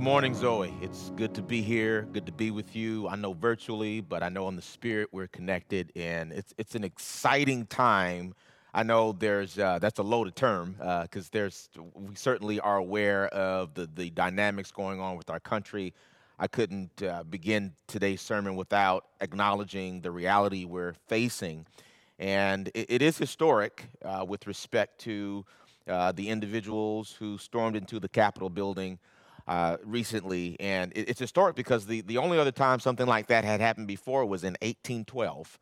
Good morning, Zoe. It's good to be here. Good to be with you. I know virtually, but I know in the spirit we're connected, and it's it's an exciting time. I know there's uh, that's a loaded term because uh, there's we certainly are aware of the the dynamics going on with our country. I couldn't uh, begin today's sermon without acknowledging the reality we're facing, and it, it is historic uh, with respect to uh, the individuals who stormed into the Capitol building uh, recently, and it, it's historic because the, the only other time something like that had happened before was in 1812,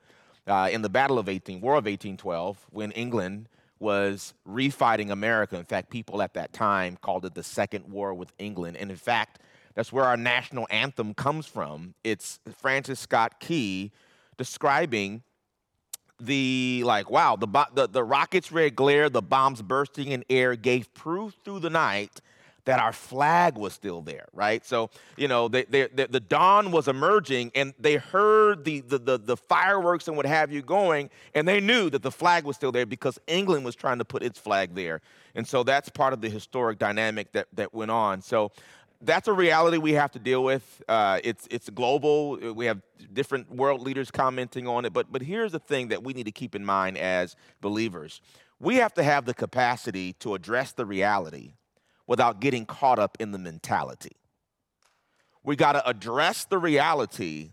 uh, in the Battle of 18, War of 1812, when England was refighting America. In fact, people at that time called it the Second War with England, and in fact, that's where our national anthem comes from. It's Francis Scott Key describing the like wow the, the the rockets red glare the bombs bursting in air gave proof through the night that our flag was still there, right? So, you know, they, they, they, the dawn was emerging and they heard the, the, the, the, fireworks and what have you going, and they knew that the flag was still there because England was trying to put its flag there. And so that's part of the historic dynamic that, that went on. So that's a reality we have to deal with. Uh, it's, it's global. We have different world leaders commenting on it. But, but here's the thing that we need to keep in mind as believers we have to have the capacity to address the reality without getting caught up in the mentality. We got to address the reality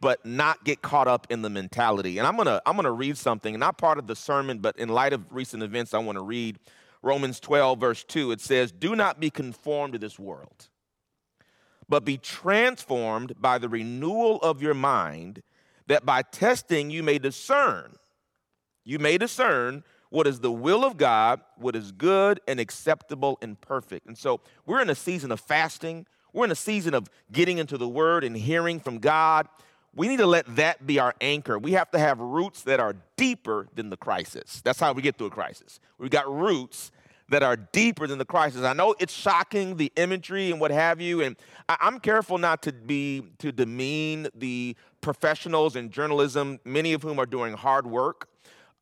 but not get caught up in the mentality. And I'm going to I'm going to read something, not part of the sermon, but in light of recent events I want to read Romans 12 verse 2. It says, "Do not be conformed to this world, but be transformed by the renewal of your mind, that by testing you may discern you may discern what is the will of God, what is good and acceptable and perfect. And so we're in a season of fasting. We're in a season of getting into the word and hearing from God. We need to let that be our anchor. We have to have roots that are deeper than the crisis. That's how we get through a crisis. We've got roots that are deeper than the crisis. I know it's shocking, the imagery and what have you, and I'm careful not to be to demean the professionals in journalism, many of whom are doing hard work.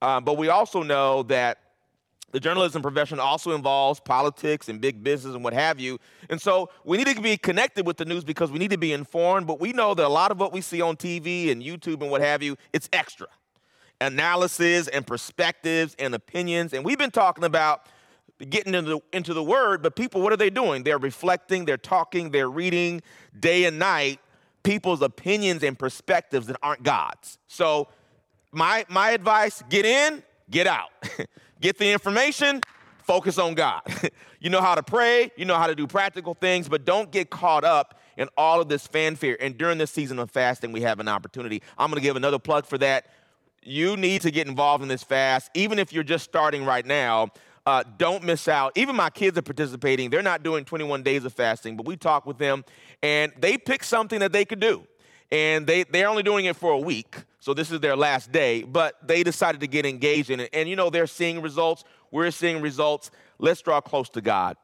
Um, but we also know that the journalism profession also involves politics and big business and what have you. And so we need to be connected with the news because we need to be informed. But we know that a lot of what we see on TV and YouTube and what have you, it's extra analysis and perspectives and opinions. And we've been talking about getting into the, into the word, but people, what are they doing? They're reflecting, they're talking, they're reading day and night people's opinions and perspectives that aren't God's. So my, my advice get in, get out. get the information, focus on God. you know how to pray, you know how to do practical things, but don't get caught up in all of this fanfare. And during this season of fasting, we have an opportunity. I'm going to give another plug for that. You need to get involved in this fast, even if you're just starting right now. Uh, don't miss out. Even my kids are participating. They're not doing 21 days of fasting, but we talk with them, and they pick something that they could do and they, they're only doing it for a week. So this is their last day, but they decided to get engaged in it. And you know, they're seeing results. We're seeing results. Let's draw close to God.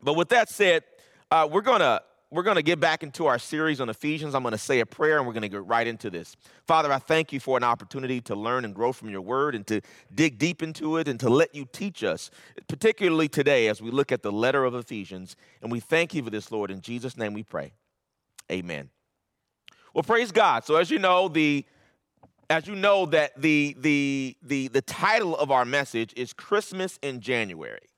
But with that said, uh, we're to we're to get back into our series on Ephesians. I'm to say a prayer and we're to get right into this. Father, I thank you for an opportunity to learn and grow from your word and to dig deep into it and to let you teach us, particularly today as we look at the letter of Ephesians. And we thank you for this, Lord. In Jesus' name we pray. Amen. Well, praise God. So as you know, the as you know that the the the the title of our message is Christmas in January.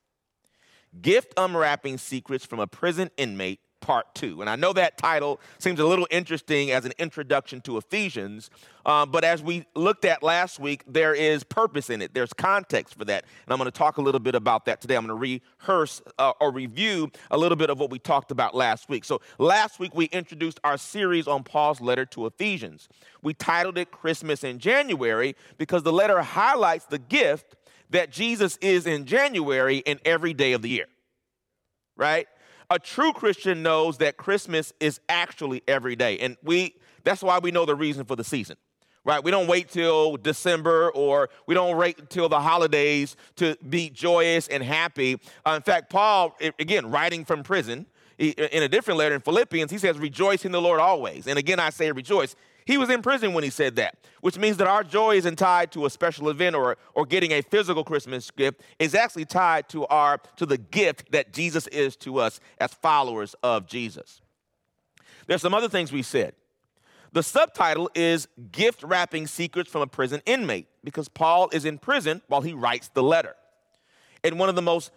Gift unwrapping secrets from a prison inmate part two. And I know that title seems a little interesting as an introduction to Ephesians, uh, but as we looked at last week, there is purpose in it. There's context for that. And I'm going to talk a little bit about that today. I'm going to rehearse uh, or review a little bit of what we talked about last week. So last week, we introduced our series on Paul's letter to Ephesians. We titled it Christmas in January because the letter highlights the gift that Jesus is in January in every day of the year. Right? A true Christian knows that Christmas is actually every day. And we that's why we know the reason for the season. Right? We don't wait till December or we don't wait till the holidays to be joyous and happy. Uh, in fact, Paul, again, writing from prison, in a different letter in Philippians, he says, Rejoice in the Lord always. And again, I say rejoice. He was in prison when he said that, which means that our joy isn't tied to a special event or, or getting a physical Christmas gift. It's actually tied to our to the gift that Jesus is to us as followers of Jesus. There's some other things we said. The subtitle is Gift Wrapping Secrets from a Prison Inmate because Paul is in prison while he writes the letter. In one of the most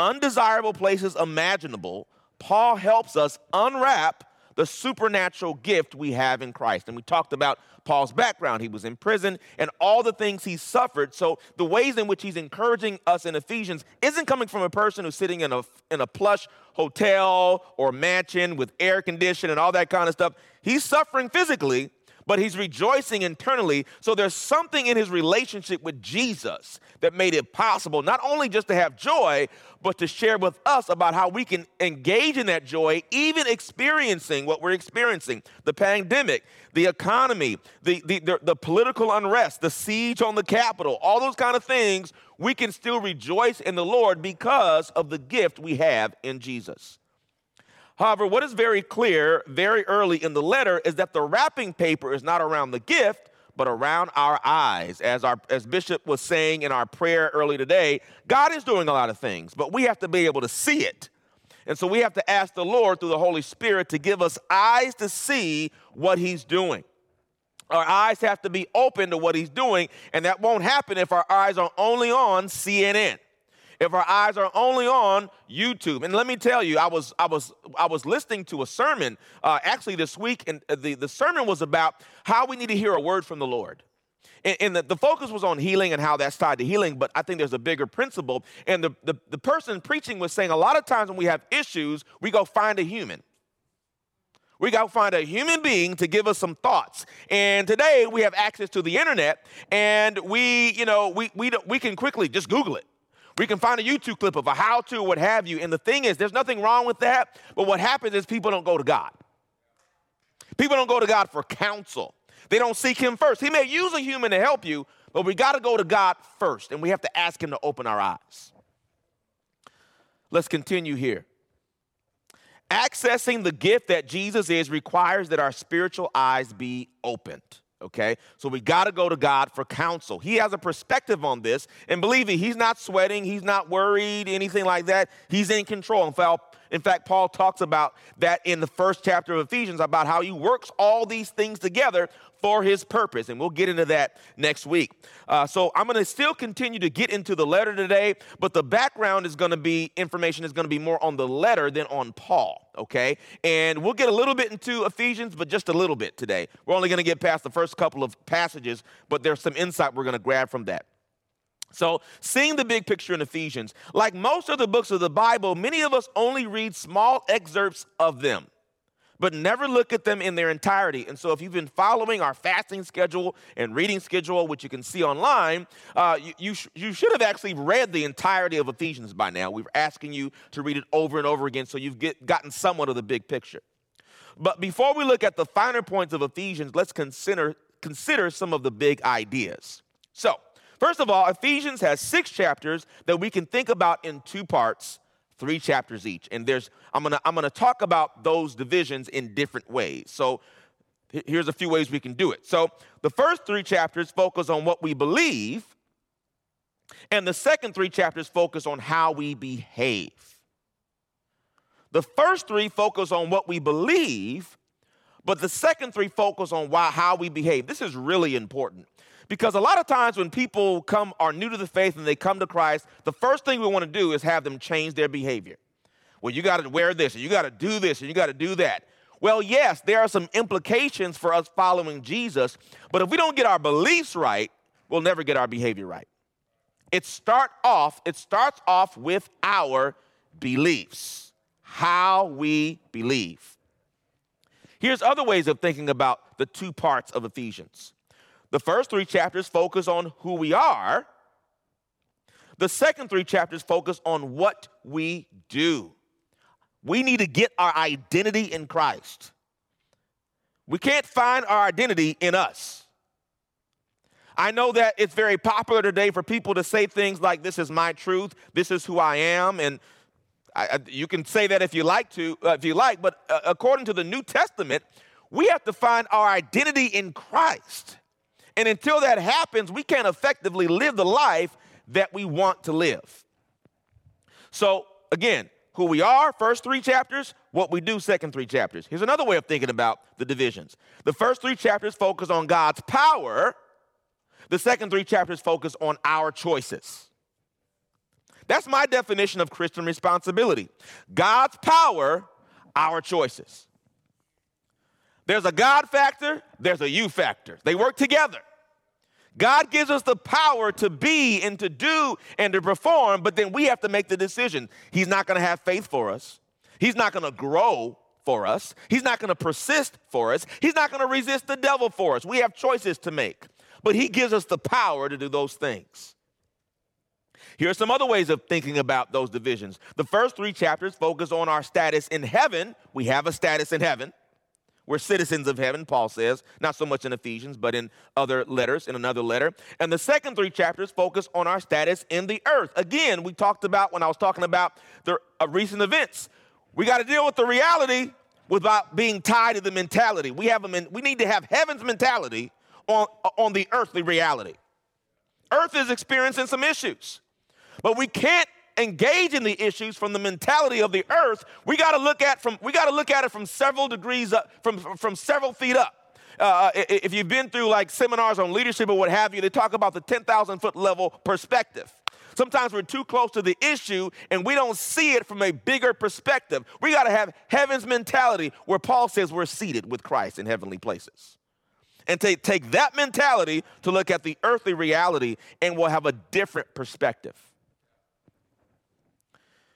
undesirable places imaginable, Paul helps us unwrap the supernatural gift we have in Christ. And we talked about Paul's background. He was in prison and all the things he suffered. So the ways in which he's encouraging us in Ephesians isn't coming from a person who's sitting in a, in a plush hotel or mansion with air conditioning and all that kind of stuff. He's suffering physically, but he's rejoicing internally. So there's something in his relationship with Jesus that made it possible not only just to have joy, but to share with us about how we can engage in that joy, even experiencing what we're experiencing the pandemic, the economy, the, the, the, the political unrest, the siege on the Capitol, all those kind of things. We can still rejoice in the Lord because of the gift we have in Jesus. However, what is very clear very early in the letter is that the wrapping paper is not around the gift, but around our eyes. As our as Bishop was saying in our prayer early today, God is doing a lot of things, but we have to be able to see it. And so we have to ask the Lord through the Holy Spirit to give us eyes to see what he's doing. Our eyes have to be open to what he's doing, and that won't happen if our eyes are only on CNN if our eyes are only on YouTube. And let me tell you, I was I was I was listening to a sermon uh, actually this week, and the, the sermon was about how we need to hear a word from the Lord. And, and the, the, focus was on healing and how that's tied to healing, but I think there's a bigger principle. And the, the, the person preaching was saying a lot of times when we have issues, we go find a human. We to find a human being to give us some thoughts. And today we have access to the internet and we, you know, we, we, we can quickly just Google it. We can find a YouTube clip of a how to, what have you. And the thing is, there's nothing wrong with that. But what happens is people don't go to God. People don't go to God for counsel. They don't seek Him first. He may use a human to help you, but we got to go to God first. And we have to ask Him to open our eyes. Let's continue here. Accessing the gift that Jesus is requires that our spiritual eyes be opened okay? So we got to go to God for counsel. He has a perspective on this, and believe me, he's not sweating, he's not worried, anything like that. He's in control. In fact, in fact, Paul talks about that in the first chapter of Ephesians about how he works all these things together for his purpose. And we'll get into that next week. Uh, so I'm going to still continue to get into the letter today, but the background is going to be information is going to be more on the letter than on Paul, okay? And we'll get a little bit into Ephesians, but just a little bit today. We're only going to get past the first couple of passages, but there's some insight we're going to grab from that. So, seeing the big picture in Ephesians, like most of the books of the Bible, many of us only read small excerpts of them but never look at them in their entirety. And so, if you've been following our fasting schedule and reading schedule, which you can see online, uh, you, you, sh- you, should have actually read the entirety of Ephesians by now. We are asking you to read it over and over again so you've get, gotten somewhat of the big picture. But before we look at the finer points of Ephesians, let's consider, consider some of the big ideas. So, first of all, Ephesians has six chapters that we can think about in two parts three chapters each. And there's I'm gonna I'm gonna talk about those divisions in different ways. So here's a few ways we can do it. So the first three chapters focus on what we believe, and the second three chapters focus on how we behave. The first three focus on what we believe, but the second three focus on why, how we behave. This is really important because a lot of times when people come are new to the faith and they come to Christ, the first thing we want to do is have them change their behavior. Well, you got to wear this and you got to do this and you got to do that. Well, yes, there are some implications for us following Jesus, but if we don't get our beliefs right, we'll never get our behavior right. It start off, it starts off with our beliefs. How we believe. Here's other ways of thinking about the two parts of Ephesians. The first three chapters focus on who we are. The second three chapters focus on what we do. We need to get our identity in Christ. We can't find our identity in us. I know that it's very popular today for people to say things like, This is my truth, this is who I am, and I, you can say that if you like to, uh, if you like, but uh, according to the New Testament, we have to find our identity in Christ. And until that happens, we can't effectively live the life that we want to live. So, again, who we are, first three chapters, what we do, second three chapters. Here's another way of thinking about the divisions. The first three chapters focus on God's power, the second three chapters focus on our choices. That's my definition of Christian responsibility God's power, our choices. There's a God factor, there's a you factor. They work together. God gives us the power to be and to do and to perform, but then we have to make the decision. He's not going to have faith for us. He's not going to grow for us. He's not going to persist for us. He's not going to resist the devil for us. We have choices to make, but He gives us the power to do those things. Here are some other ways of thinking about those divisions. The first three chapters focus on our status in heaven. We have a status in heaven. We're citizens of heaven, Paul says, not so much in Ephesians, but in other letters, in another letter. And the second three chapters focus on our status in the earth. Again, we talked about when I was talking about the uh, recent events. We got to deal with the reality without being tied to the mentality. We have a, we need to have heaven's mentality on, on the earthly reality. Earth is experiencing some issues, but we can't engage in the issues from the mentality of the earth, we got to look at from we got to look at it from several degrees up, from from several feet up. Uh, uh if you've been through like seminars on leadership or what have you, they talk about the 10,000 foot level perspective. Sometimes we're too close to the issue and we don't see it from a bigger perspective. We got to have heaven's mentality where Paul says we're seated with Christ in heavenly places. And take, take that mentality to look at the earthly reality and we'll have a different perspective.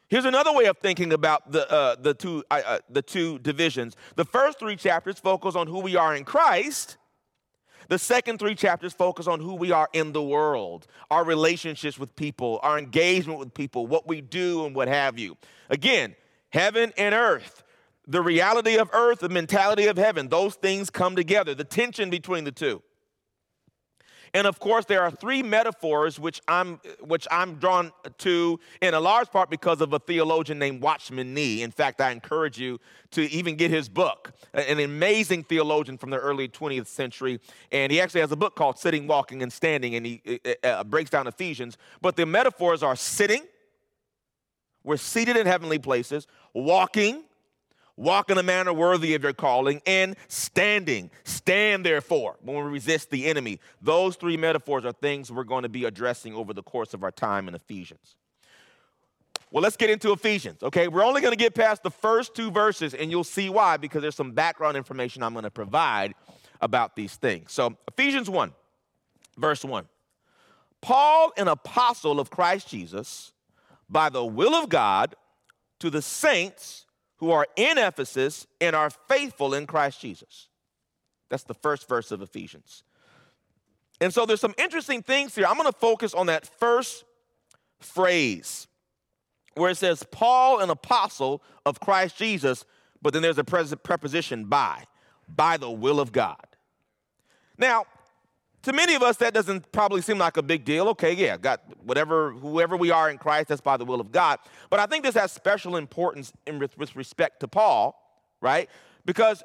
Here's another way of thinking about the, uh, the, two, uh, the two divisions. The first three chapters focus on who we are in Christ. The second three chapters focus on who we are in the world, our relationships with people, our engagement with people, what we do, and what have you. Again, heaven and earth, the reality of earth, the mentality of heaven, those things come together, the tension between the two. And of course, there are three metaphors which I'm, which I'm drawn to in a large part because of a theologian named Watchman Nee. In fact, I encourage you to even get his book, an amazing theologian from the early 20th century. And he actually has a book called Sitting, Walking, and Standing, and he uh, breaks down Ephesians. But the metaphors are sitting, we're seated in heavenly places, walking, walk in a manner worthy of your calling, and standing. Stand therefore when we resist the enemy. Those three metaphors are things we're going to be addressing over the course of our time in Ephesians. Well, let's get into Ephesians, okay? We're only going to get past the first two verses, and you'll see why, because there's some background information I'm going to provide about these things. So, Ephesians 1, verse 1. Paul, an apostle of Christ Jesus, by the will of God, to the saints who are in Ephesus and are faithful in Christ Jesus. That's the first verse of Ephesians. And so there's some interesting things here. I'm going to focus on that first phrase where it says, Paul, an apostle of Christ Jesus, but then there's a preposition by, by the will of God. Now, to many of us, that doesn't probably seem like a big deal. Okay, yeah, got whatever, whoever we are in Christ, that's by the will of God. But I think this has special importance in, with, with respect to Paul, right? Because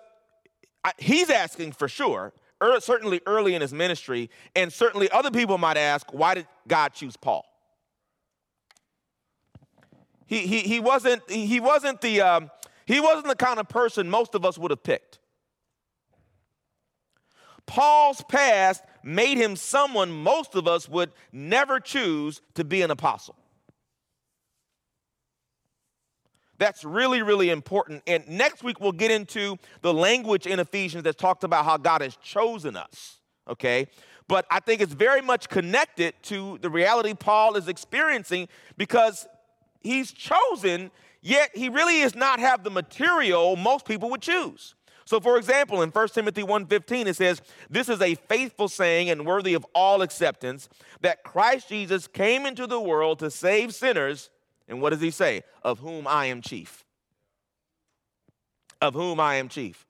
I, he's asking for sure, er, certainly early in his ministry, and certainly other people might ask, why did God choose Paul? He, he, he wasn't he wasn't the um, he wasn't the kind of person most of us would have picked. Paul's past made him someone most of us would never choose to be an apostle. That's really, really important. And next week, we'll get into the language in Ephesians that talked about how God has chosen us, okay? But I think it's very much connected to the reality Paul is experiencing because he's chosen, yet he really does not have the material most people would choose. So for example, in 1 Timothy 1:15 it says, "This is a faithful saying and worthy of all acceptance that Christ Jesus came into the world to save sinners, and what does he say? Of whom I am chief." Of whom I am chief.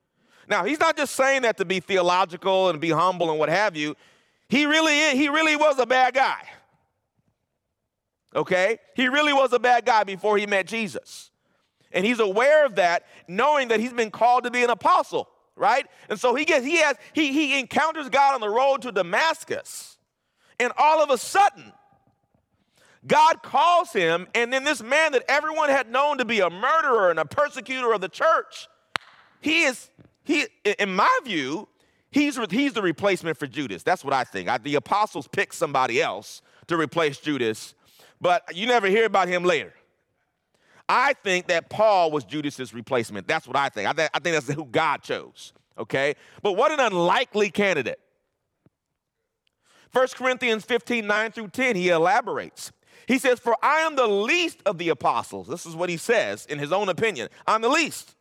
Now, he's not just saying that to be theological and be humble and what have you. He really is, he really was a bad guy. Okay? He really was a bad guy before he met Jesus. And he's aware of that, knowing that he's been called to be an apostle. right? And so he gets he has he he encounters God on the road to Damascus. And all of a sudden, God calls him, and then this man that everyone had known to be a murderer and a persecutor of the church, he is he in my view, he's he's the replacement for Judas. That's what I think. I, the apostles picked somebody else to replace Judas, but you never hear about him later. I think that Paul was Judas's replacement. That's what I think. I, th- I think that's who God chose. Okay? But what an unlikely candidate. 1 Corinthians 15, 9 through 10, he elaborates. He says, For I am the least of the apostles. This is what he says in his own opinion. I'm the least.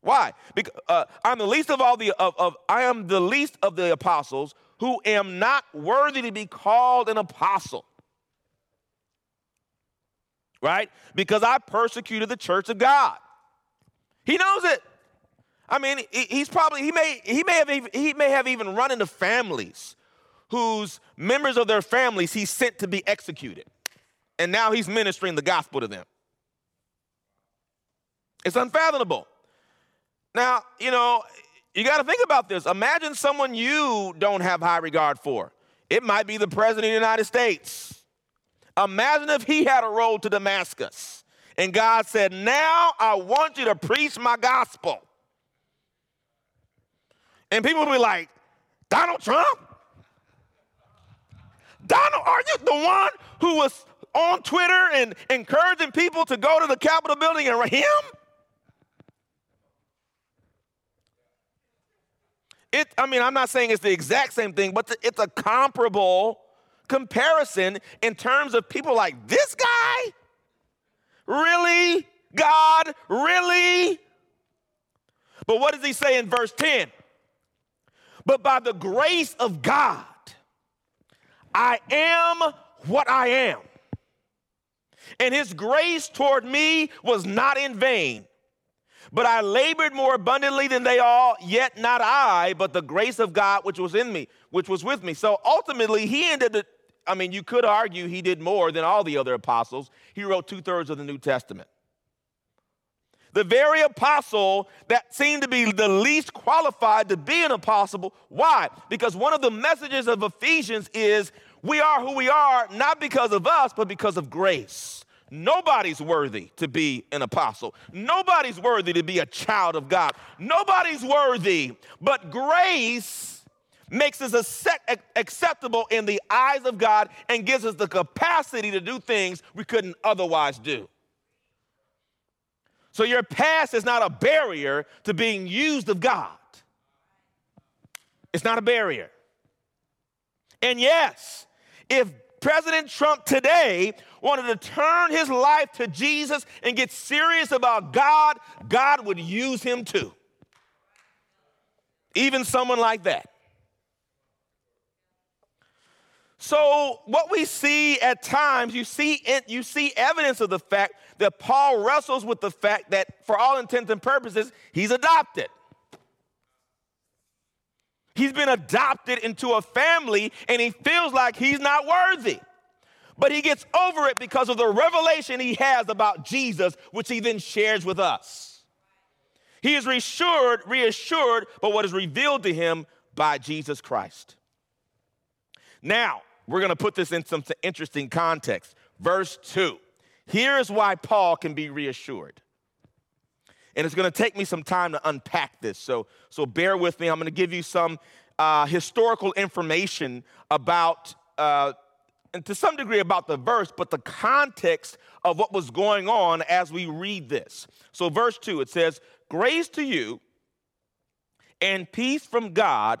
Why? Because uh, I'm the least of all the of, of I am the least of the apostles who am not worthy to be called an apostle right? Because I persecuted the church of God. He knows it. I mean, he's probably he may he may have even, he may have even run into families whose members of their families he sent to be executed, and now he's ministering the gospel to them. It's unfathomable. Now, you know, you got to think about this. Imagine someone you don't have high regard for. It might be the president of the United States. Imagine if he had a road to Damascus and God said, Now I want you to preach my gospel. And people would be like, Donald Trump? Donald, are you the one who was on Twitter and encouraging people to go to the Capitol building and him? It, I mean, I'm not saying it's the exact same thing, but it's a comparable comparison in terms of people like this guy? Really? God? Really? But what does he say in verse 10? But by the grace of God, I am what I am. And his grace toward me was not in vain. But I labored more abundantly than they all, yet not I, but the grace of God which was in me, which was with me. So ultimately, he ended I mean, you could argue he did more than all the other apostles. He wrote two thirds of the New Testament. The very apostle that seemed to be the least qualified to be an apostle. Why? Because one of the messages of Ephesians is we are who we are, not because of us, but because of grace. Nobody's worthy to be an apostle. Nobody's worthy to be a child of God. Nobody's worthy, but grace makes us acceptable in the eyes of God and gives us the capacity to do things we couldn't otherwise do. So your past is not a barrier to being used of God. It's not a barrier. And yes, if President Trump today wanted to turn his life to Jesus and get serious about God, God would use him too. Even someone like that. So what we see at times, you see you see evidence of the fact that Paul wrestles with the fact that for all intents and purposes, he's adopted. He's been adopted into a family and he feels like he's not worthy. But he gets over it because of the revelation he has about Jesus, which he then shares with us. He is reassured, reassured by what is revealed to him by Jesus Christ. Now, we're going to put this in some interesting context. Verse 2. Here's why Paul can be reassured. And it's going to take me some time to unpack this. So, so bear with me. I'm going to give you some uh, historical information about, uh, and to some degree about the verse, but the context of what was going on as we read this. So, verse 2, it says, Grace to you and peace from God,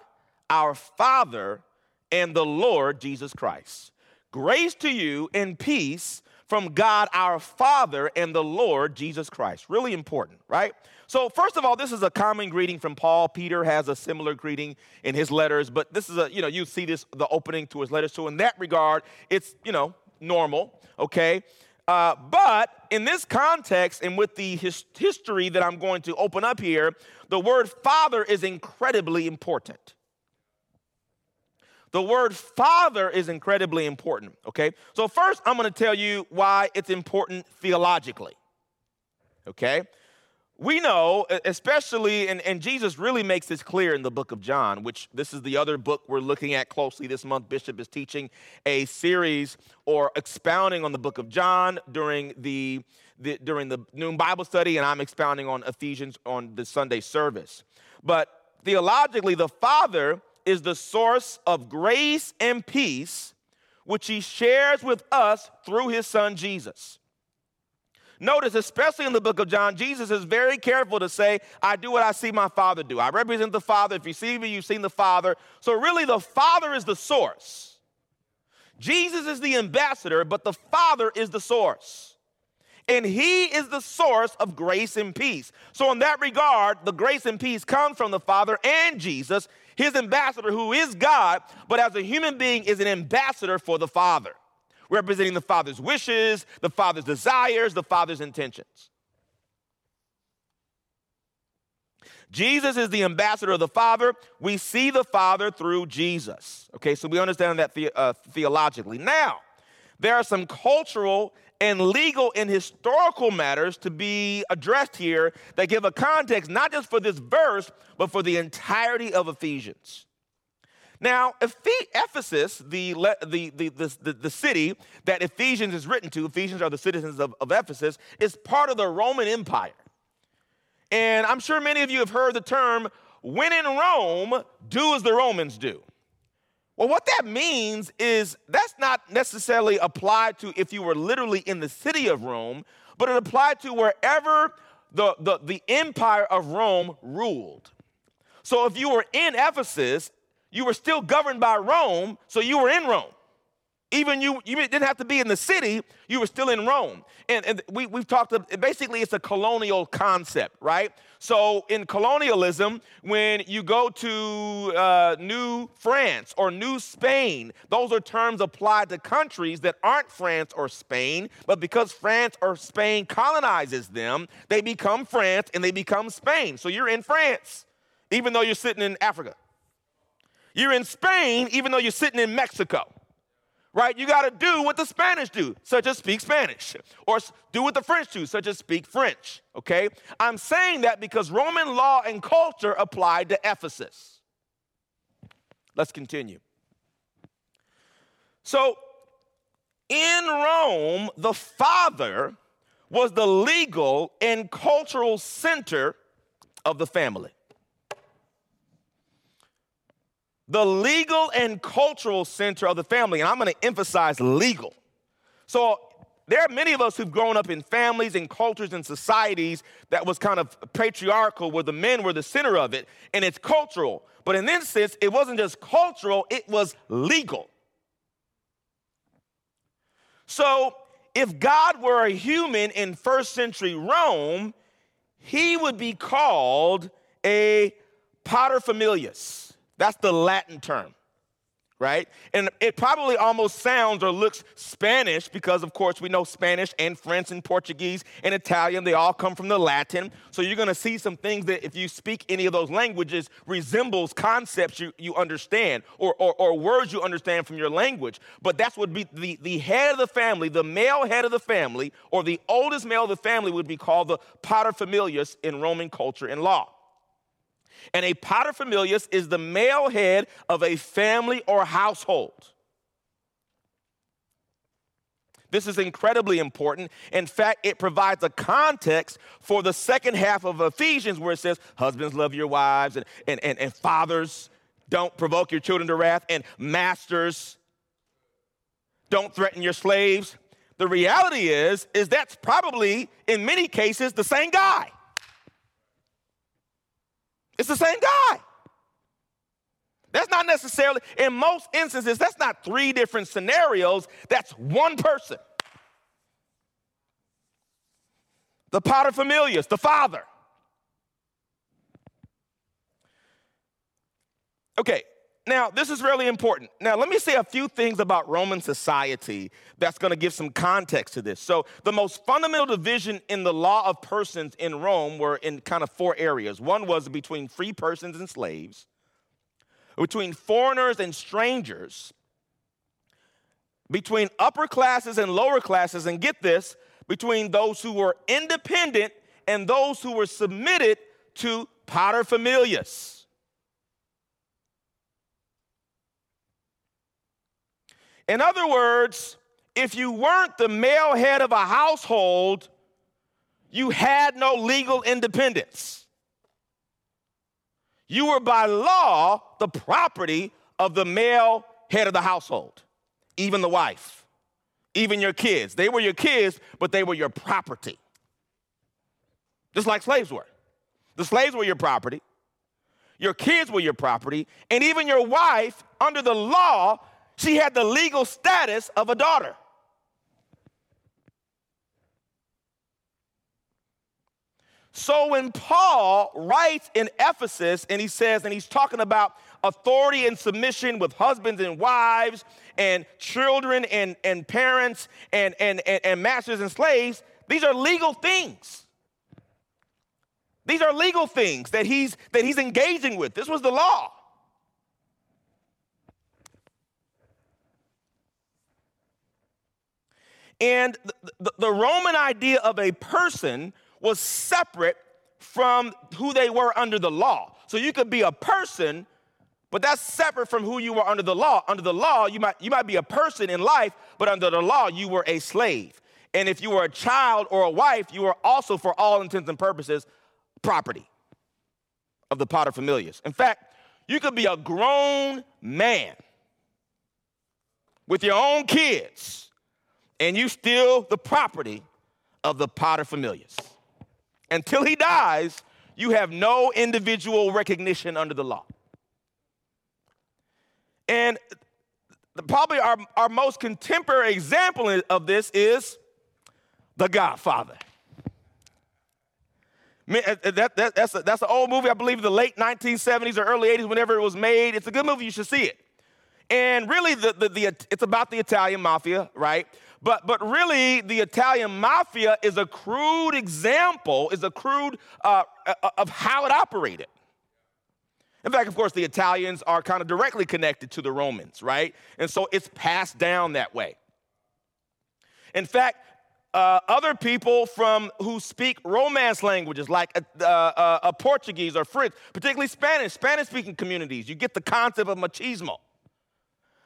our Father and the Lord Jesus Christ. Grace to you and peace from God our Father and the Lord Jesus Christ. Really important, right? So, first of all, this is a common greeting from Paul. Peter has a similar greeting in his letters, but this is a, you know, you see this, the opening to his letters. So, in that regard, it's, you know, normal, okay? Uh, but in this context and with the his- history that I'm going to open up here, the word father is incredibly important. The word father is incredibly important, okay? So, first, I'm gonna tell you why it's important theologically, okay? we know, especially, and, and Jesus really makes this clear in the book of John, which this is the other book we're looking at closely this month. Bishop is teaching a series or expounding on the book of John during the, the during the noon Bible study, and I'm expounding on Ephesians on the Sunday service. But theologically, the Father is the source of grace and peace, which he shares with us through his Son Jesus. Notice, especially in the book of John, Jesus is very careful to say, I do what I see my Father do. I represent the Father. If you see me, you've seen the Father. So, really, the Father is the source. Jesus is the ambassador, but the Father is the source. And He is the source of grace and peace. So, in that regard, the grace and peace comes from the Father and Jesus, His ambassador, who is God, but as a human being, is an ambassador for the Father representing the Father's wishes, the Father's desires, the Father's intentions. Jesus is the ambassador of the Father. We see the Father through Jesus. Okay, so we understand that the, uh, theologically. Now, there are some cultural and legal and historical matters to be addressed here that give a context not just for this verse, but for the entirety of Ephesians. Now, Ephesus, the, the, the, the, city that Ephesians is written to, Ephesians are the citizens of, of Ephesus, is part of the Roman Empire. And I'm sure many of you have heard the term, when in Rome, do as the Romans do. Well, what that means is that's not necessarily applied to if you were literally in the city of Rome, but it applied to wherever the, the, the empire of Rome ruled. So if you were in Ephesus you were still governed by Rome, so you were in Rome. Even you, you didn't have to be in the city, you were still in Rome. And, and we, we've talked, about basically, it's a colonial concept, right? So in colonialism, when you go to uh, New France or New Spain, those are terms applied to countries that aren't France or Spain, but because France or Spain colonizes them, they become France and they become Spain. So you're in France, even though you're sitting in Africa. You're in Spain, even though you're sitting in Mexico, right? You got to do what the Spanish do, such as speak Spanish, or do what the French do, such as speak French, okay? I'm saying that because Roman law and culture applied to Ephesus. Let's continue. So, in Rome, the father was the legal and cultural center of the family. The legal and cultural center of the family. And I'm going to emphasize legal. So there are many of us who've grown up in families and cultures and societies that was kind of patriarchal, where the men were the center of it, and it's cultural. But in this sense, it wasn't just cultural, it was legal. So if God were a human in first century Rome, he would be called a paterfamilias. That's the Latin term, right? And it probably almost sounds or looks Spanish because, of course, we know Spanish and French and Portuguese and Italian, they all come from the Latin. So you're gonna see some things that, if you speak any of those languages, resembles concepts you, you understand or, or, or words you understand from your language. But that's what be the, the head of the family, the male head of the family, or the oldest male of the family would be called the paterfamilias in Roman culture and law. And a paterfamilias is the male head of a family or household. This is incredibly important. In fact, it provides a context for the second half of Ephesians where it says, Husbands, love your wives, and, and, and, and fathers, don't provoke your children to wrath, and masters, don't threaten your slaves. The reality is, is that's probably in many cases the same guy. It's the same guy. That's not necessarily, in most instances, that's not three different scenarios. That's one person. The paterfamilias, the father. Okay, now, this is really important. Now, let me say a few things about Roman society that's going to give some context to this. So, the most fundamental division in the law of persons in Rome were in kind of four areas. One was between free persons and slaves, between foreigners and strangers, between upper classes and lower classes, and get this, between those who were independent and those who were submitted to paterfamilias. In other words, if you weren't the male head of a household, you had no legal independence. You were by law the property of the male head of the household, even the wife, even your kids. They were your kids, but they were your property. Just like slaves were. The slaves were your property, your kids were your property, and even your wife, under the law, she had the legal status of a daughter. So when Paul writes in Ephesus and he says, and he's talking about authority and submission with husbands and wives and children and, and parents and, and, and, and masters and slaves, these are legal things. These are legal things that he's, that he's engaging with. This was the law. And the, the, Roman idea of a person was separate from who they were under the law. So you could be a person, but that's separate from who you were under the law. Under the law, you might, you might be a person in life, but under the law, you were a slave. And if you were a child or a wife, you were also, for all intents and purposes, property of the potter paterfamilias. In fact, you could be a grown man with your own kids, and you steal the property of the paterfamilias. Until he dies, you have no individual recognition under the law. And probably our, our most contemporary example of this is The Godfather. Uh, uh, that, that, that's, a, that's an old movie, I believe, the late 1970s or early 80s, whenever it was made. It's a good movie, you should see it. And really, the, the, the, it's about the Italian mafia, right? But, but really, the Italian mafia is a crude example, is a crude uh, uh, of how it operated. In fact, of course, the Italians are kind of directly connected to the Romans, right? And so it's passed down that way. In fact, uh, other people from who speak Romance languages like a, uh, uh Portuguese or French, particularly Spanish, Spanish-speaking communities, you get the concept of machismo.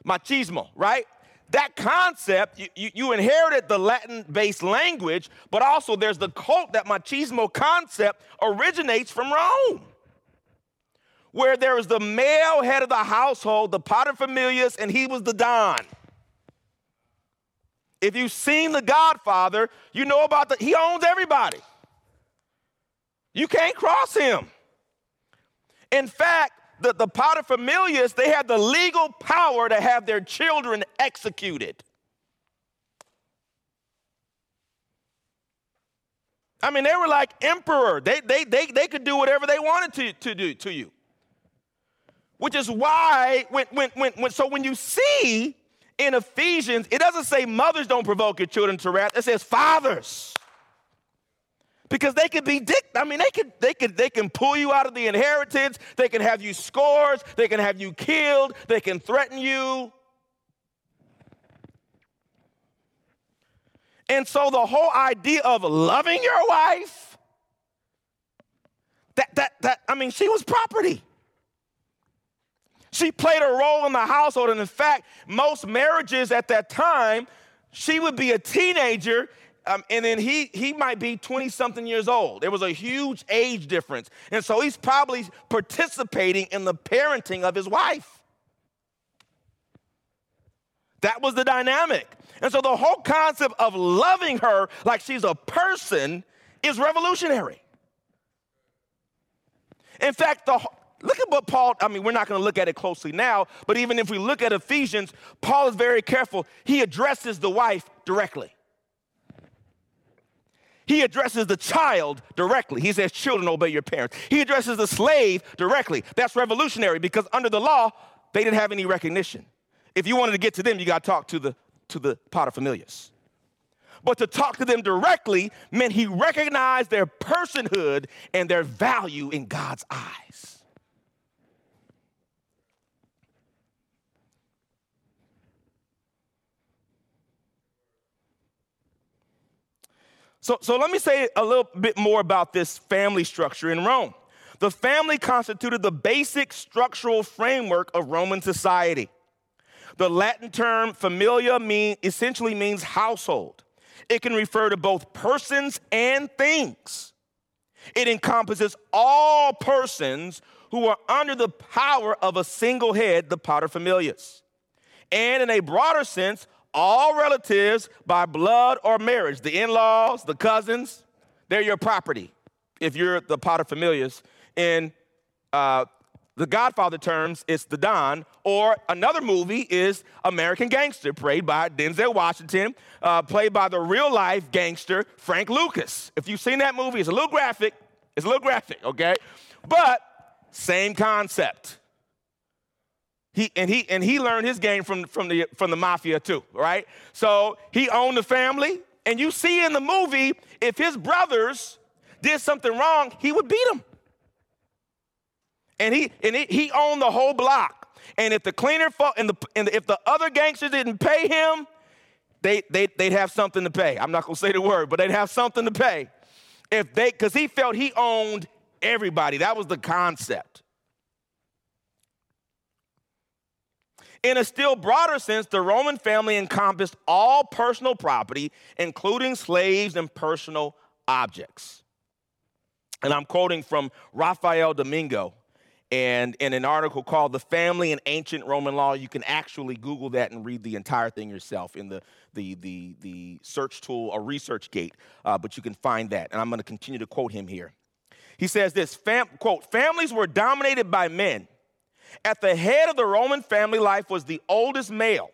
Machismo, right? That concept, you, you, inherited the Latin based language, but also there's the cult, that machismo concept originates from Rome, where there was the male head of the household, the paterfamilias, and he was the Don. If you've seen The Godfather, you know about the, he owns everybody. You can't cross him. In fact, the, the paterfamilias, they had the legal power to have their children executed. I mean, they were like emperor. They, they, they, they could do whatever they wanted to, to do to you. Which is why, when, when, when, when, so when you see in Ephesians, it doesn't say mothers don't provoke your children to wrath, it says fathers because they could be dick. I mean, they could they could they can pull you out of the inheritance. They can have you scores. They can have you killed. They can threaten you. And so the whole idea of loving your wife, that that that I mean, she was property. She played a role in the household. And in fact, most marriages at that time, she would be a teenager um, and then he he might be 20 something years old. There was a huge age difference. And so he's probably participating in the parenting of his wife. That was the dynamic. And so the whole concept of loving her like she's a person is revolutionary. In fact, the look at what Paul, I mean, we're not going to look at it closely now, but even if we look at Ephesians, Paul is very careful. He addresses the wife directly. He addresses the child directly. He says, Children, obey your parents. He addresses the slave directly. That's revolutionary because under the law, they didn't have any recognition. If you wanted to get to them, you got to talk to the, to the paterfamilias. But to talk to them directly meant he recognized their personhood and their value in God's eyes. So, so let me say a little bit more about this family structure in Rome. The family constituted the basic structural framework of Roman society. The Latin term familia mean, essentially means household. It can refer to both persons and things. It encompasses all persons who are under the power of a single head, the paterfamilias. And in a broader sense, all relatives by blood or marriage, the in laws, the cousins, they're your property if you're the paterfamilias. In uh, the Godfather terms, it's the Don. Or another movie is American Gangster, played by Denzel Washington, uh, played by the real life gangster Frank Lucas. If you've seen that movie, it's a little graphic. It's a little graphic, okay? But same concept. He, and he and he learned his game from, from the from the mafia too, right? So he owned the family, and you see in the movie, if his brothers did something wrong, he would beat them. And he and he, he owned the whole block. And if the cleaner fought, and the and if the other gangsters didn't pay him, they, they they'd have something to pay. I'm not gonna say the word, but they'd have something to pay. If they because he felt he owned everybody. That was the concept. In a still broader sense, the Roman family encompassed all personal property, including slaves and personal objects. And I'm quoting from Rafael Domingo and in an article called The Family in Ancient Roman Law. You can actually Google that and read the entire thing yourself in the, the, the, the search tool or ResearchGate, uh, but you can find that. And I'm going to continue to quote him here. He says this fam- quote, families were dominated by men at the head of the Roman family life was the oldest male.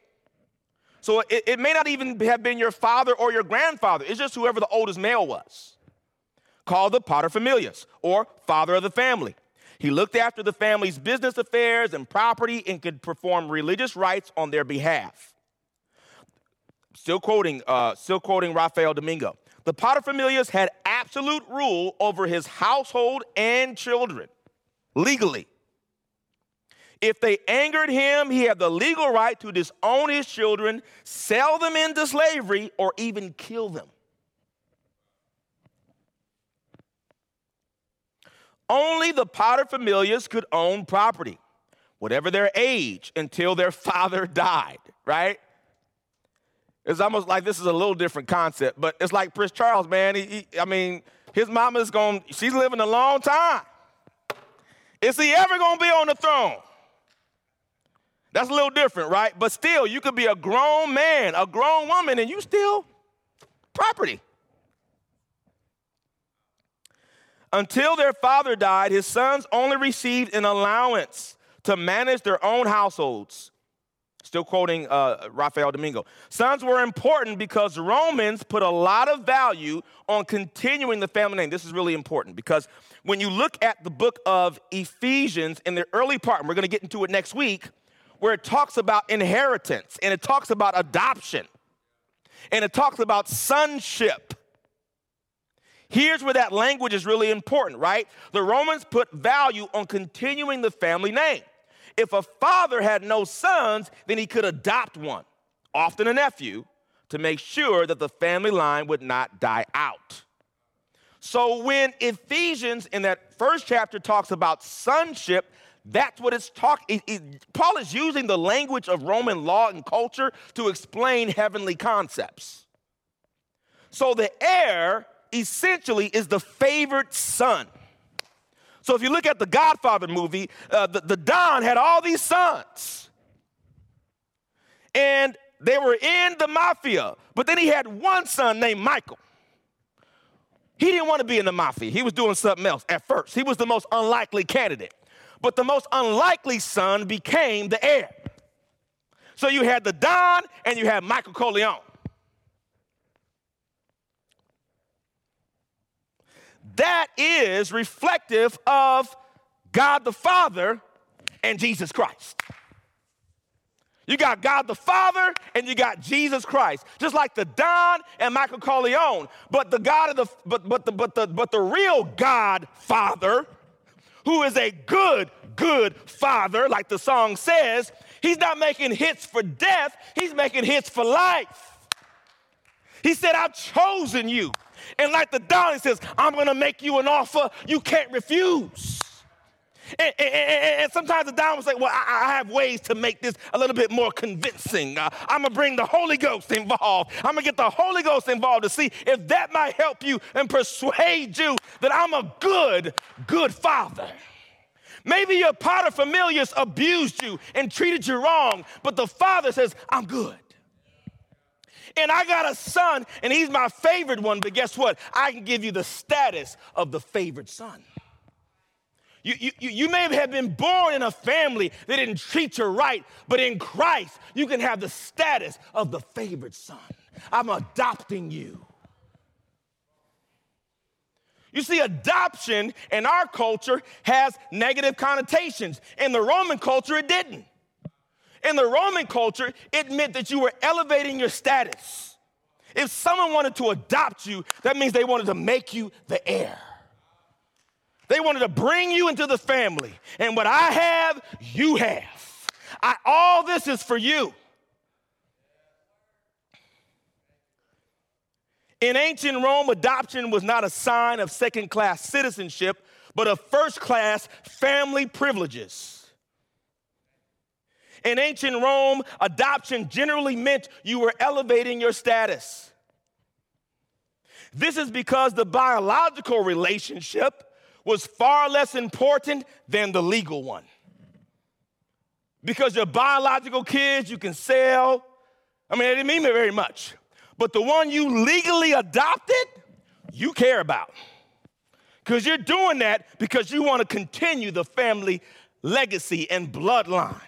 So it, it, may not even have been your father or your grandfather, it's just whoever the oldest male was, called the paterfamilias, or father of the family. He looked after the family's business affairs and property and could perform religious rites on their behalf. Still quoting, uh, still quoting Rafael Domingo. The paterfamilias had absolute rule over his household and children, legally. If they angered him, he had the legal right to disown his children, sell them into slavery, or even kill them. Only the paterfamilias could own property, whatever their age, until their father died, right? It's almost like this is a little different concept, but it's like Prince Charles, man. He, he, I mean, his mama's going, to she's living a long time. Is he ever going to be on the throne? That's a little different, right? But still, you could be a grown man, a grown woman, and you still property. Until their father died, his sons only received an allowance to manage their own households. Still quoting uh, Rafael Domingo. Sons were important because Romans put a lot of value on continuing the family name. This is really important because when you look at the book of Ephesians in the early part, and we're going to get into it next week, where it talks about inheritance and it talks about adoption and it talks about sonship. Here's where that language is really important, right? The Romans put value on continuing the family name. If a father had no sons, then he could adopt one, often a nephew, to make sure that the family line would not die out. So when Ephesians in that first chapter talks about sonship, that's what it's talking. Paul is using the language of Roman law and culture to explain heavenly concepts. So the heir essentially is the favored son. So if you look at the Godfather movie, uh, the, the Don had all these sons. And they were in the mafia, but then he had one son named Michael. He didn't want to be in the mafia. He was doing something else at first. He was the most unlikely candidate. But the most unlikely son became the heir. So you had the Don and you had Michael Corleone. That is reflective of God the Father and Jesus Christ. You got God the Father and you got Jesus Christ. Just like the Don and Michael Corleone. But the God of the but but the but the but the real God Father who is a good, good father, like the song says, he's not making hits for death, he's making hits for life. He said, I've chosen you And like the Don, he says, I'm gonna make you an offer you can't refuse. And, and, and, sometimes the Don will say, Well, I, I, have ways to make this a little bit more convincing. Uh, I'm gonna bring the Holy Ghost involved. I'm gonna get the Holy Ghost involved to see if that might help you and persuade you that I'm a good, good father. Maybe your paterfamilias abused you and treated you wrong, but the father says, I'm good. And I got a son, and he's my favorite one, but guess what? I can give you the status of the favorite son. You, you, you may have been born in a family that didn't treat you right, but in Christ, you can have the status of the favored son. I'm adopting you. You see, adoption in our culture has negative connotations. In the Roman culture, it didn't. In the Roman culture, it meant that you were elevating your status. If someone wanted to adopt you, that means they wanted to make you the heir. They wanted to bring you into the family. And what I have, you have. I, all this is for you. In ancient Rome, adoption was not a sign of second class citizenship, but of first class family privileges. In ancient Rome, adoption generally meant you were elevating your status. This is because the biological relationship was far less important than the legal one. Because your biological kids you can sell, I mean, it didn't mean very much. But the one you legally adopted, you care about. Because you're doing that because you want to continue the family legacy and bloodline.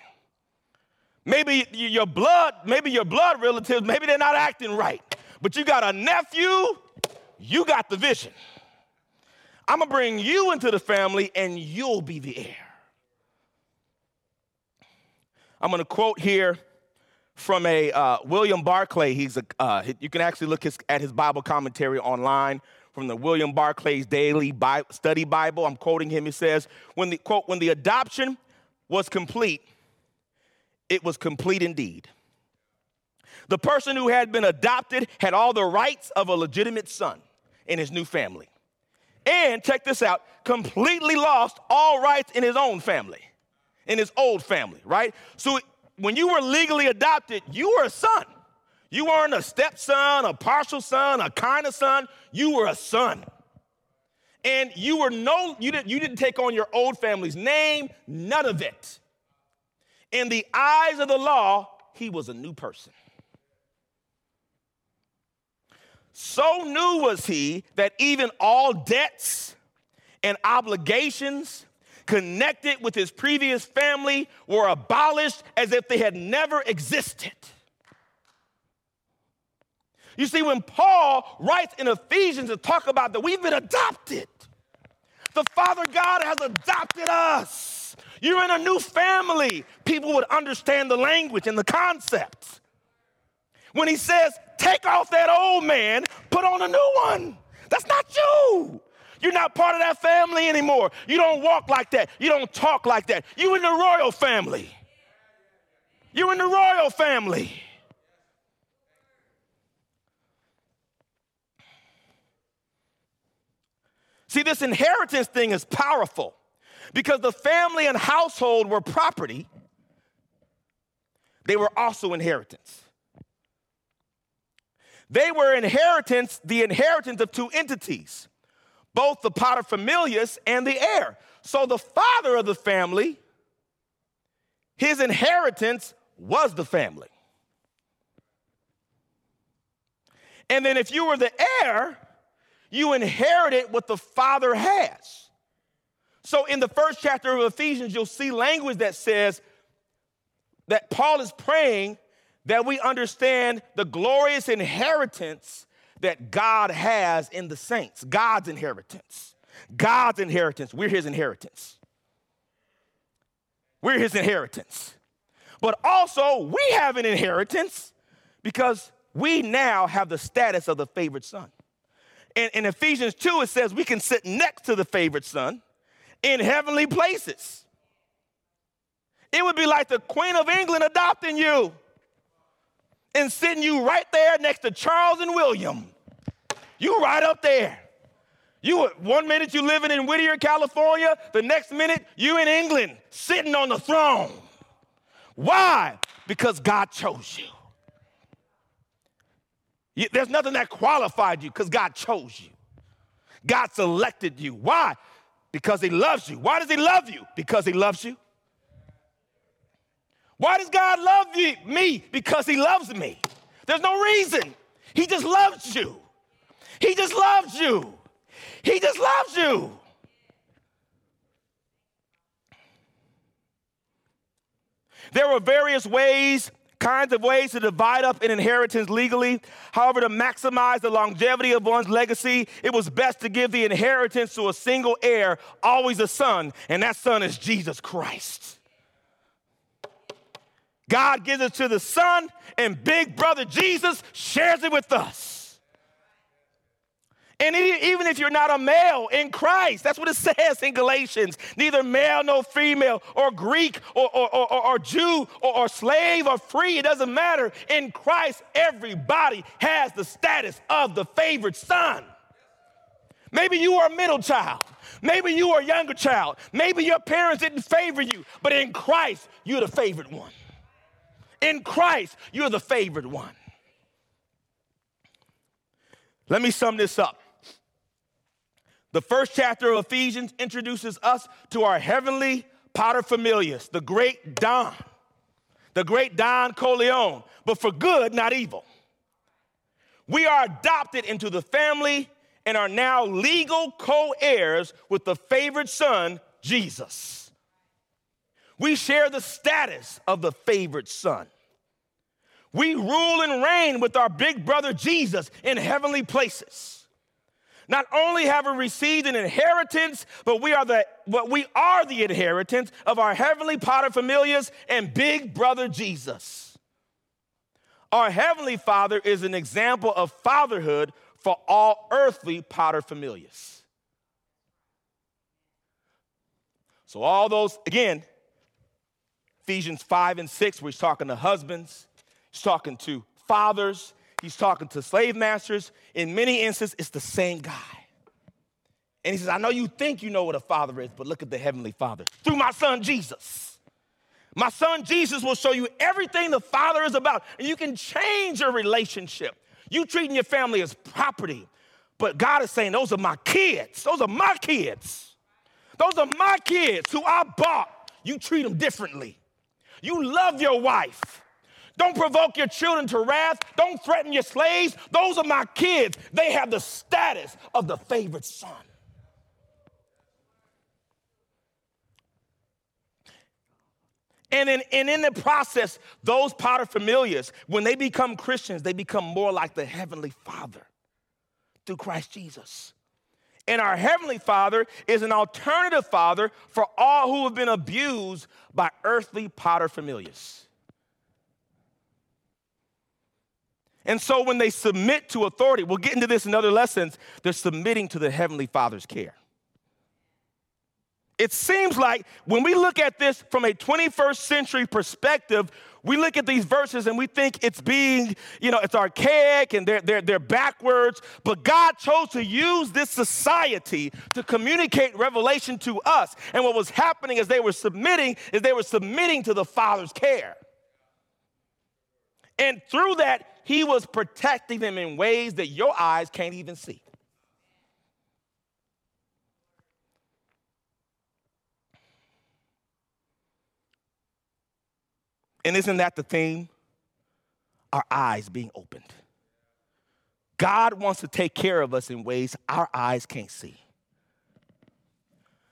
Maybe your blood, maybe your blood relatives, maybe they're not acting right. But you got a nephew, you got the vision. I'm gonna bring you into the family and you'll be the heir. I'm gonna quote here from a uh, William Barclay. He's a, uh, you can actually look his, at his Bible commentary online from the William Barclay's Daily Bible, Study Bible. I'm quoting him. He says, "When the quote when the adoption was complete, it was complete indeed." The person who had been adopted had all the rights of a legitimate son in his new family. And check this out completely lost all rights in his own family, in his old family, right? So when you were legally adopted, you were a son. You weren't a stepson, a partial son, a kind of son. You were a son. And you were no, you didn't, you didn't take on your old family's name, none of it. In the eyes of the law, he was a new person. So new was he that even all debts and obligations connected with his previous family were abolished as if they had never existed. You see, when Paul writes in Ephesians to talk about that we've been adopted, the Father God has adopted us. You're in a new family. People would understand the language and the concepts. When he says, take off that old man, put on a new one, that's not you. You're not part of that family anymore. You don't walk like that. You don't talk like that. You're in the royal family. You're in the royal family. See, this inheritance thing is powerful because the family and household were property, they were also inheritance. They were inheritance, the inheritance of two entities both the paterfamilias and the heir. So the father of the family, his inheritance was the family. And then if you were the heir, you inherited what the father has. So in the first chapter of Ephesians, you'll see language that says that Paul is praying that we understand the glorious inheritance that God has in the saints, God's inheritance. God's inheritance. We're his inheritance. We're his inheritance. But also, we have an inheritance because we now have the status of the favored son. In, in Ephesians 2, it says we can sit next to the favored son in heavenly places. It would be like the Queen of England adopting you and sitting you right there next to Charles and William. You right up there. You one minute you living in Whittier, California, the next minute you in England, sitting on the throne. Why? Because God chose you. you there's nothing that qualified you because God chose you. God selected you. Why? Because He loves you. Why does He love you? Because He loves you. Why does God love me? Because He loves me. There's no reason. He just loves you. He just loves you. He just loves you. There were various ways, kinds of ways to divide up an inheritance legally. However, to maximize the longevity of one's legacy, it was best to give the inheritance to a single heir, always a son, and that son is Jesus Christ. God gives it to the son, and big brother Jesus shares it with us. And even if you're not a male in Christ, that's what it says in Galatians neither male nor female, or Greek or, or, or, or Jew or, or slave or free, it doesn't matter. In Christ, everybody has the status of the favored son. Maybe you are a middle child. Maybe you are a younger child. Maybe your parents didn't favor you, but in Christ, you're the favored one. In Christ, you're the favored one. Let me sum this up. The first chapter of Ephesians introduces us to our heavenly paterfamilias, the great Don, the great Don Corleone, but for good, not evil. We are adopted into the family and are now legal co heirs with the favored son, Jesus. We share the status of the favored son. We rule and reign with our big brother Jesus in heavenly places. Not only have we received an inheritance, but we are the but we are the inheritance of our heavenly paterfamilias and big brother Jesus. Our heavenly Father is an example of fatherhood for all earthly paterfamilias. So all those again, Ephesians 5 and 6, where he's talking to husbands, he's talking to fathers, he's talking to slave masters. In many instances, it's the same guy. And he says, I know you think you know what a father is, but look at the heavenly father through my son Jesus. My son Jesus will show you everything the father is about, and you can change your relationship. You treating your family as property, but God is saying, Those are my kids. Those are my kids. Those are my kids who I bought. You treat them differently. You love your wife. Don't provoke your children to wrath. Don't threaten your slaves. Those are my kids. They have the status of the favorite son. And in, and in the process, those paterfamilias, when they become Christians, they become more like the Heavenly Father through Christ Jesus. And our Heavenly Father is an alternative Father for all who have been abused by earthly paterfamilias. And so when they submit to authority, we'll get into this in other lessons, they're submitting to the Heavenly Father's care. It seems like when we look at this from a 21st century perspective, we look at these verses and we think it's being, you know, it's archaic and they're, they're, they're backwards. But God chose to use this society to communicate revelation to us. And what was happening as they were submitting is they were submitting to the Father's care. And through that, he was protecting them in ways that your eyes can't even see. And isn't that the theme? Our eyes being opened. God wants to take care of us in ways our eyes can't see.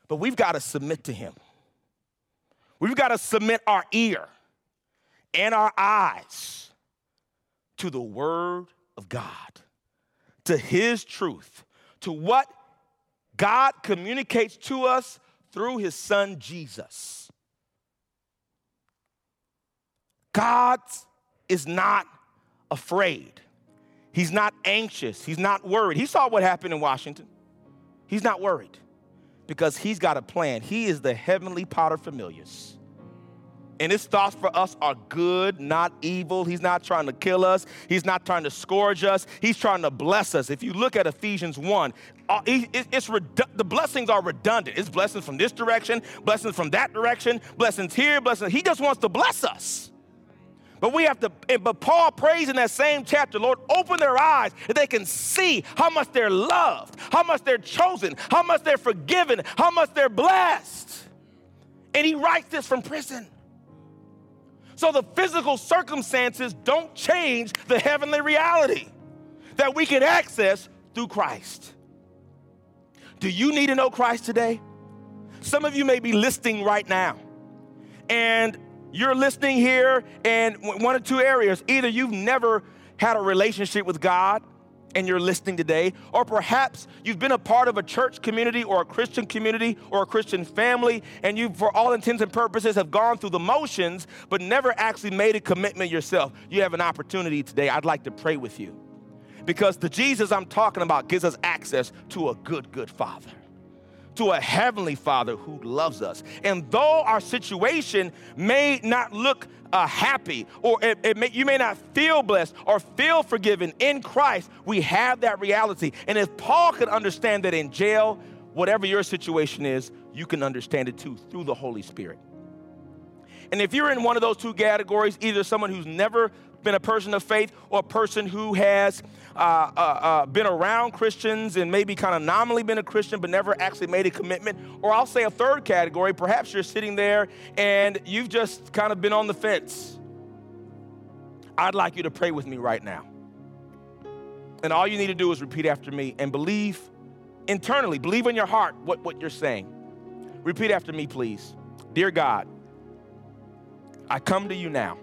But we've got to submit to Him. We've got to submit our ear and our eyes to the Word of God, to His truth, to what God communicates to us through His Son Jesus. God is not afraid. He's not anxious. He's not worried. He saw what happened in Washington. He's not worried because he's got a plan. He is the heavenly paterfamilias. And his thoughts for us are good, not evil. He's not trying to kill us. He's not trying to scourge us. He's trying to bless us. If you look at Ephesians 1, uh, it's the blessings are redundant. It's blessings from this direction, blessings from that direction, blessings here, blessings. He just wants to bless us. But we have to, but Paul prays in that same chapter, Lord, open their eyes that they can see how much they're loved, how much they're chosen, how much they're forgiven, how much they're blessed. And he writes this from prison. So the physical circumstances don't change the heavenly reality that we can access through Christ. Do you need to know Christ today? Some of you may be listening right now. And you're listening here in one or two areas. Either you've never had a relationship with God and you're listening today, or perhaps you've been a part of a church community or a Christian community or a Christian family, and you, for all intents and purposes, have gone through the motions but never actually made a commitment yourself. You have an opportunity today. I'd like to pray with you because the Jesus I'm talking about gives us access to a good, good Father to a heavenly Father who loves us. And though our situation may not look uh, happy or it, it may, you may not feel blessed or feel forgiven in Christ, we have that reality. And if Paul could understand that in jail, whatever your situation is, you can understand it too through the Holy Spirit. And if you're in one of those two categories, either someone who's never been a person of faith or a person who has uh, uh, uh, been around Christians and maybe kind of nominally been a Christian but never actually made a commitment. Or I'll say a third category, perhaps you're sitting there and you've just kind of been on the fence. I'd like you to pray with me right now. And all you need to do is repeat after me and believe internally, believe in your heart what, what you're saying. Repeat after me, please. Dear God, I come to you now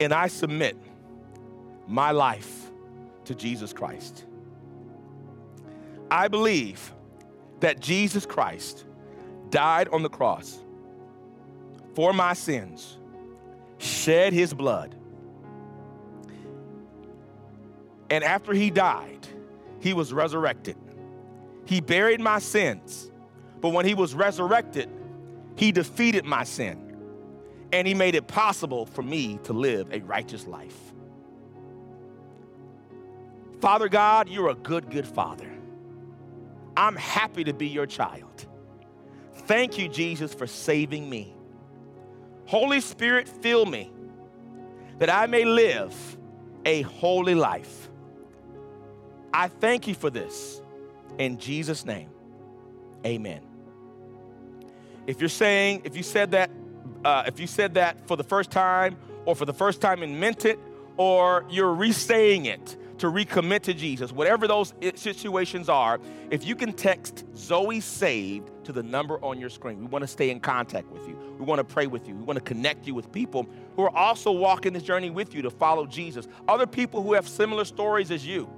and I submit my life to Jesus Christ. I believe that Jesus Christ died on the cross for my sins, shed his blood, and after he died, he was resurrected. He buried my sins, but when he was resurrected, he defeated my sin and He made it possible for me to live a righteous life. Father God, you're a good, good Father. I'm happy to be your child. Thank you, Jesus, for saving me. Holy Spirit, fill me that I may live a holy life. I thank you for this. In Jesus' name, amen. If you're saying, if you said that uh, if you said that for the first time or for the first time and meant it, or you're re-saying it to recommit to Jesus, whatever those situations are, if you can text Zoe Saved to the number on your screen, we want to stay in contact with you. We want to pray with you. We want to connect you with people who are also walking this journey with you to follow Jesus, other people who have similar stories as you.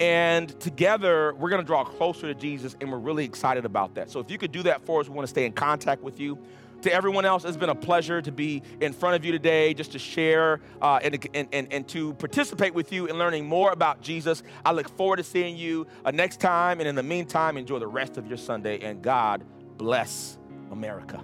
And together, we're going to draw closer to Jesus, and we're really excited about that. So, if you could do that for us, we want to stay in contact with you. To everyone else, it's been a pleasure to be in front of you today, just to share uh, and, and, and, and, to participate with you in learning more about Jesus. I look forward to seeing you uh, next time. And in the meantime, enjoy the rest of your Sunday, and God bless America.